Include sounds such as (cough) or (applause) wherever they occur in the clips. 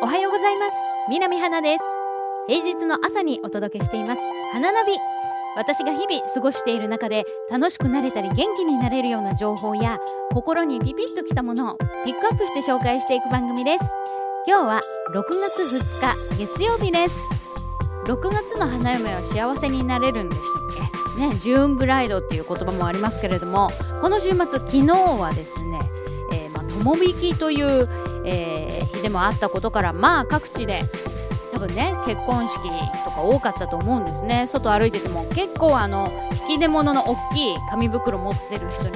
おはようございます。南花です。平日の朝にお届けしています。花ナビ私が日々過ごしている中で楽しくなれたり元気になれるような情報や心にピピッときたものをピックアップして紹介していく番組です。今日は6月2日月曜日です。6月の花嫁は幸せになれるんでしたっけ？ねジューンブライドっていう言葉もありますけれどもこの週末昨日はですね、えー、まあ、友引きという、えー、でもあったことからまあ各地で多分ね結婚式とか多かったと思うんですね。外歩いてても結構あの引き出物の大きい紙袋持ってる人に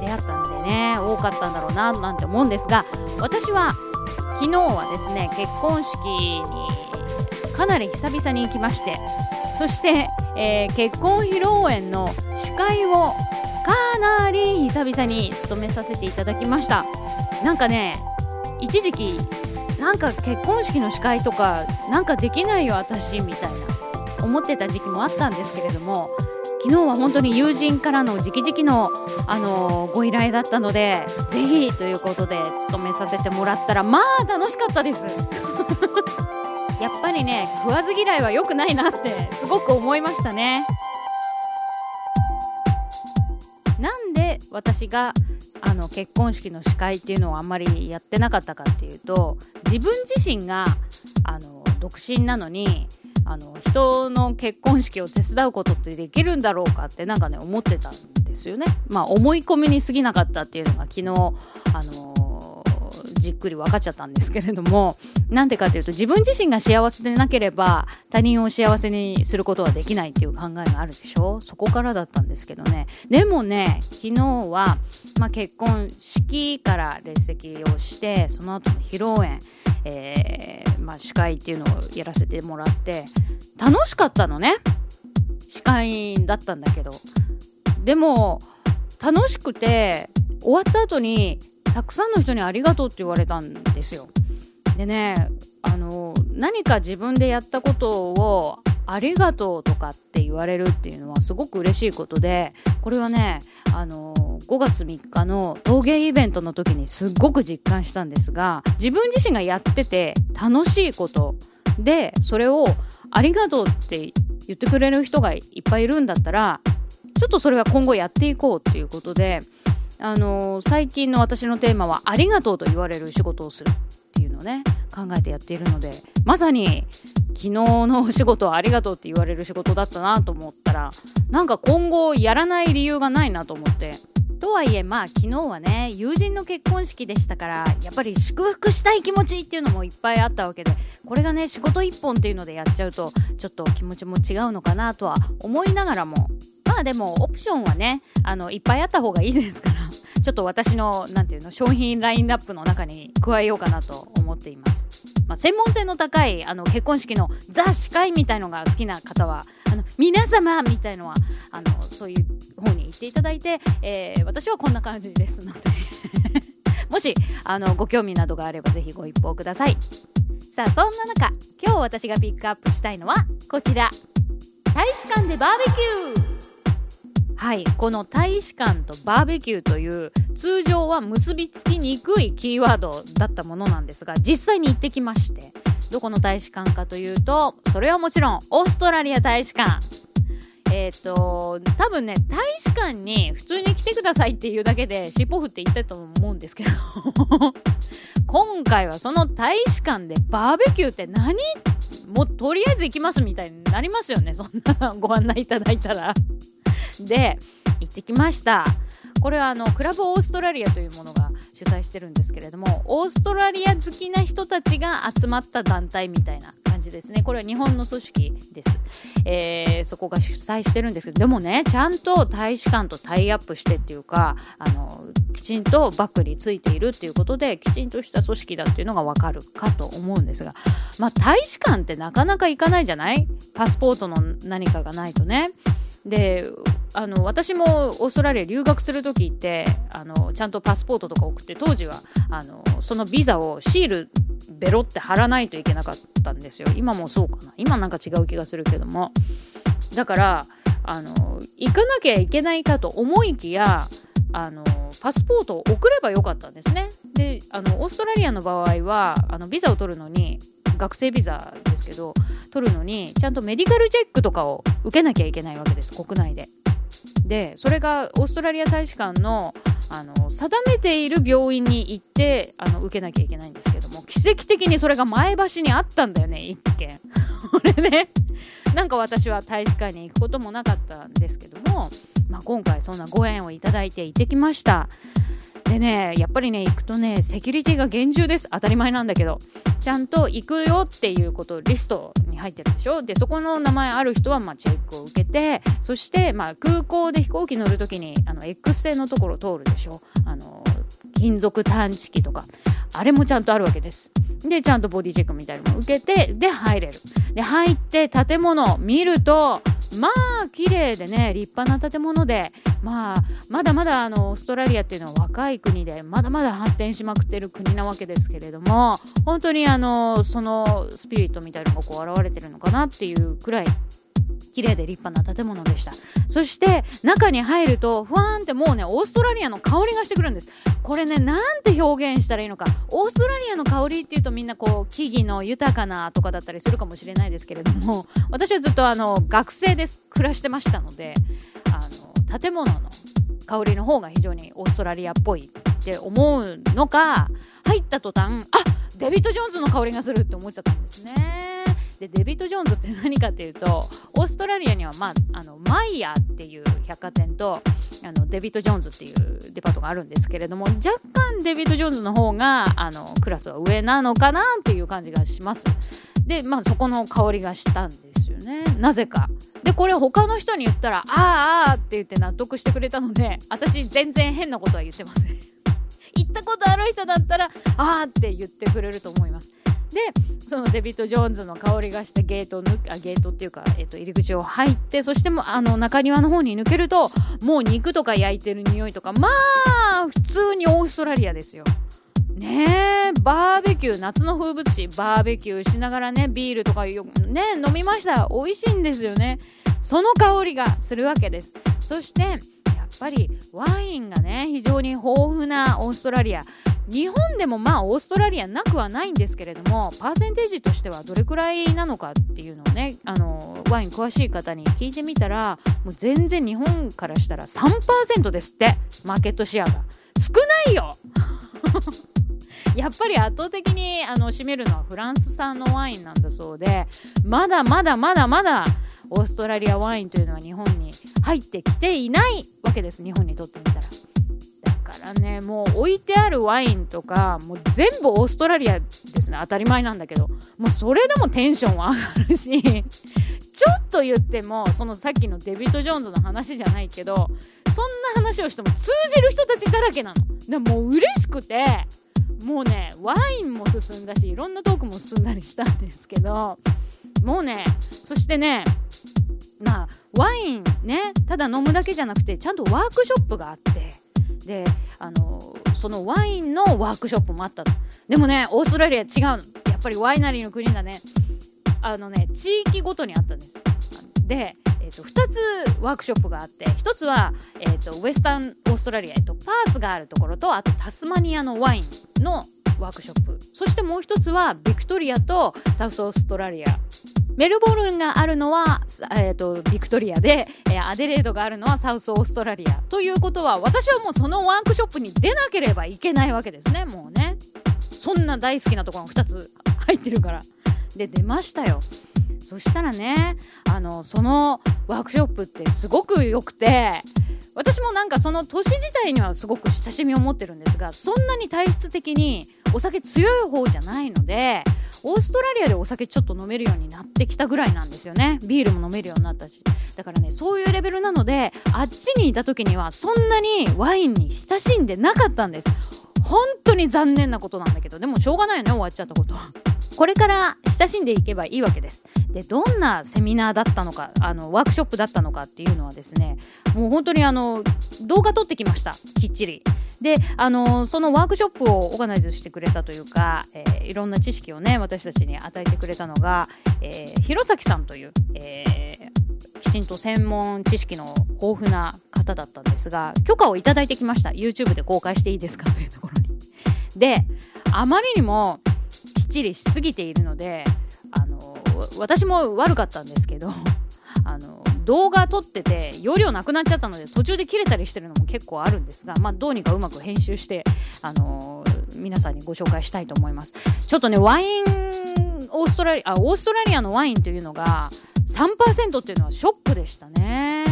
出会ったんでね多かったんだろうななんて思うんですが私は昨日はですね結婚式にかなり久々に行きましてそして、えー、結婚披露宴の司会をかなり久々に務めさせていただきました。なんかね一時期なんか結婚式の司会とかなんかできないよ私みたいな思ってた時期もあったんですけれども昨日は本当に友人からの直々の、あのー、ご依頼だったのでぜひということで務めさせてもらったらまあ楽しかったです。(laughs) やっぱりね食わず嫌いは良くないなってすごく思いましたね私があの結婚式の司会っていうのをあんまりやってなかったかっていうと自分自身があの独身なのにあの人の結婚式を手伝うことってできるんだろうかってなんかね思ってたんですよね。まあ思い込みに過ぎなかったっていうのが昨日あのじっくり分かっちゃったんですけれどもなんでかというと自分自身が幸せでなければ他人を幸せにすることはできないっていう考えがあるでしょ？そこからだったんですけどね。でもね昨日は、まあ、結婚式から列席をしてその後の披露宴えー、まあ、司会っていうのをやらせてもらって楽しかったのね。司会だったんだけど。でも楽しくて終わった後にたくさんの人にありがとうって言われたんですよ。でねあの何か自分でやったことをありがとうとかって言われるっていうのはすごく嬉しいことでこれはねあの5月3日の陶芸イベントの時にすっごく実感したんですが自分自身がやってて楽しいことでそれをありがとうって言ってくれる人がいっぱいいるんだったらちょっとそれは今後やっていこうっていうことであのー、最近の私のテーマはありがとうと言われる仕事をするっていうのをね考えてやっているのでまさに昨日のお仕事はありがとうって言われる仕事だったなと思ったらなんか今後やらない理由がないなと思って。とはいえまあ昨日はね友人の結婚式でしたからやっぱり祝福したい気持ちっていうのもいっぱいあったわけでこれがね仕事一本っていうのでやっちゃうとちょっと気持ちも違うのかなとは思いながらも。まあでもオプションはねあのいっぱいあった方がいいですからちょっと私の何て言うの商品ラインナップの中に加えようかなと思っています。まあ、専門性の高いあの結婚式のザ・司会みたいのが好きな方はあの皆様みたいのはあのそういう方に言っていただいて、えー、私はこんな感じです。ので (laughs) もしあのご興味などがあればぜひご一報ください。さあそんな中今日私がピックアップしたいのはこちら。大使館でバーベキュー。はい。この大使館とバーベキューという通常は結びつきにくいキーワードだったものなんですが実際に行ってきましてどこの大使館かというとそれはもちろんオーストラリア大使館。えっ、ー、と多分ね大使館に普通に来てくださいっていうだけで尻尾振って言ったと思うんですけど。(laughs) 今回はその大使館でバーベキューって何？もうとりあえず行きますみたいになりますよね。そんなご案内いただいたら。で行ってきました。これはあのクラブオーストラリアというものが主催してるんですけれどもオーストラリア好きな人たちが集まった団体みたいなじですね。これは日本の組織です、えー、そこが主催してるんですけどでもねちゃんと大使館とタイアップしてっていうかあのきちんとバックについているっていうことできちんとした組織だっていうのがわかるかと思うんですがまあ大使館ってなかなか行かないじゃない？パスポートの何かがないとね。であの私もオーストラリア留学する時ってあのちゃんとパスポートとか送って当時はあのそのビザをシールベロって貼らないといけなかったんですよ。今もそうかな。今なんか違う気がするけども。だからあの行かなきゃいけないかと思いきやあのパスポートを送ればよかったんですね。であのオーストラリアの場合はあのビザを取るのに学生ビザですけど取るのにちゃんとメディカルチェックとかを受けなきゃいけないわけです。国内で。でそれがオーストラリア大使館のあの定めている病院に行ってあの受けなきゃいけないんですけども奇跡的にそれが前橋にあったんだよね1件。(laughs) これねなんか私は大使館に行くこともなかったんですけども、まあ、今回そんなご縁をいただいて行ってきました。でねやっぱりね行くとねセキュリティが厳重です当たり前なんだけどちゃんと行くよっていうことリストに入ってるでしょ？でそこの名前ある人はまチェックを受けてそしてま空港で飛行機乗る時にあの X 線のところを通るでしょ？あの金属探知機とか。あれもちゃんとあるわけです。でちゃんとボディチェックみたいなのも受けてで入れる。で入って建物見るとまあ綺麗でね立派な建物で、まあ、まだまだあのオーストラリアっていうのは若い国でまだまだ発展しまくってる国なわけですけれども本当にあのそのスピリットみたいなのがこう現れてるのかなっていうくらい綺麗で立派な建物でした。そして中に入るとふわーんってもうねオーストラリアの香りがしてくるんです。これねなんて表現したらいいのか。オーストラリアの香りっていうとみんなこう木々の豊かなとかだったりするかもしれないですけれども私はずっとあの学生で暮らしてましたのであの建物の香りの方が非常にオーストラリアっぽいって思うのか入った途端あデビッド・ジョーンズの香りがするって思っちゃったんですね。でデビッド・ジョーンズって何かっていうとオーストラリアには、まあ、あのマイヤーっていう百貨店とあのデビッド・ジョーンズっていうデパートがあるんですけれども若干デビッド・ジョーンズの方があのクラスは上なのかなっていう感じがします。でまあそこの香りがしたんですよね。なぜか。でこれ他の人に言ったら「ああああ」って言って納得してくれたので私全然変なことは言ってません。(laughs) 行ったことある人だったら「ああ」って言ってくれると思います。でそのデビッド・ジョーンズの香りがしたゲート抜あゲートっていうか、えー、と入り口を入ってそしてもあの中庭の方に抜けるともう肉とか焼いてる匂いとかまあ普通にオーストラリアですよ。ねえバーベキュー夏の風物詩バーベキューしながらねビールとかよね飲みました。美味しいんですよね。その香りがするわけです。そしてやっぱりワインがね非常に豊富なオーストラリア。日本でもまあオーストラリアなくはないんですけれどもパーセンテージとしてはどれくらいなのかっていうのをねあのワイン詳しい方に聞いてみたらもう全然日本からしたら3%ですってマーケットシェアが少ないよ (laughs) やっぱり圧倒的にあの占めるのはフランス産のワインなんだそうでまだまだまだまだオーストラリアワインというのは日本に入ってきていないわけです日本にとってみたら。からねもう置いてあるワインとかもう全部オーストラリアですね。当たり前なんだけど。もうそれでもテンションは上がるし (laughs) ちょっと言ってもそのさっきのデビッド・ジョーンズの話じゃないけどそんな話をしても通じる人たちだらけなの。でもう嬉しくてもうねワインも進んだしいろんなトークも進んだりしたんですけどもうねそしてねまあワインねただ飲むだけじゃなくてちゃんとワークショップがあってであのそのワインのワークショップもあったでもねオーストラリア違うの。やっぱりワイナリーの国がね。あのね地域ごとにあったんです。で、えーと、2つワークショップがあって1つは、えーと、ウェスタンオーストラリア、えーと、パースがあるところとあとタスマニアのワインのワークショップ。そしてもう1つはビクトリアとサウスオーストラリアメルボルンがあるのは、えーと、ビクトリアで、えー、アデレードがあるのはサウスオーストラリアということは私はもうそのワークショップに出なければいけないわけですねもうね。そんな大好きなところが2つ入ってるから。で出ましたよ。そしたらねあのそのワークショップってすごく良くて私もなんかその年自体にはすごく親しみを持ってるんですがそんなに体質的にお酒強い方じゃないのでオーストラリアでお酒ちょっと飲めるようになってきたぐらいなんですよね。ビールも飲めるようになったし。だからねそういうレベルなのであっちにいた時にはそんなにワインに親しんでなかったんです。本当に残念なことなんだけど。でもしょうがないよね終わっちゃったこと。はこれから親しんでいけばいいわけです。でどんなセミナーだったのかあのワークショップだったのかっていうのはですねもう本当にあの動画撮ってきました。きっちり。であのそのワークショップをオーガナイズしてくれたというか、えー、いろんな知識をね私たちに与えてくれたのが、えー、弘前さんという、えー、きちんと専門知識の豊富な方だったんですが許可をいただいてきました。YouTube で公開していいですかというところに。であまりにもきっちりしすぎているので私も悪かったんですけど (laughs) あの動画撮ってて容量なくなっちゃったので途中で切れたりしてるのも結構あるんですが、まあ、どうにかうまく編集して、あの、皆さんにご紹介したいと思います。ちょっとねワインオーストラリアオーストラリアのワインというのが3%っていうのはショックでしたね。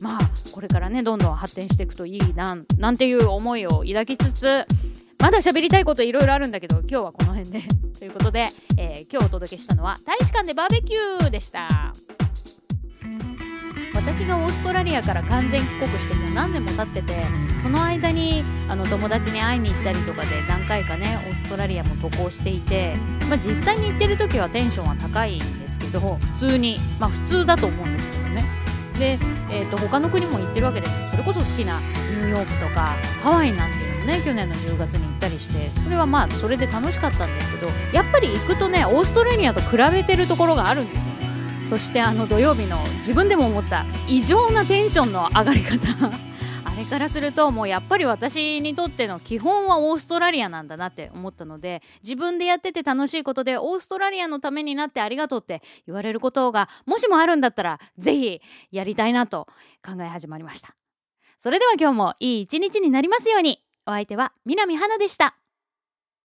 まあこれからねどんどん発展していくといいななんていう思いを抱きつつまだ喋りたいこといろいろあるんだけど今日はこの辺で。(laughs) ということで、えー、今日お届けしたのは大使館でバーベキューでした。私がオーストラリアから完全帰国してもう何年も経っててその間にあの友達に会いに行ったりとかで何回かねオーストラリアも渡航していて、まあ、実際に行ってる時はテンションは高いんですけど普通にまあ普通だと思うんですけどね。で、えーと、他の国も行ってるわけです。それこそ好きなニューヨークとかハワイなんてもね去年の10月に行ったりしてそれはまあそれで楽しかったんですけどやっぱり行くとねオーストラリアと比べてるところがあるんですよね。そしてあの土曜日の自分でも思った異常なテンションの上がり方。(laughs) あれからするともうやっぱり私にとっての基本はオーストラリアなんだなって思ったので自分でやってて楽しいことでオーストラリアのためになってありがとうって言われることがもしもあるんだったらぜひやりたいなと考え始まりました。それでは今日もいい一日になりますように。お相手は南花でした。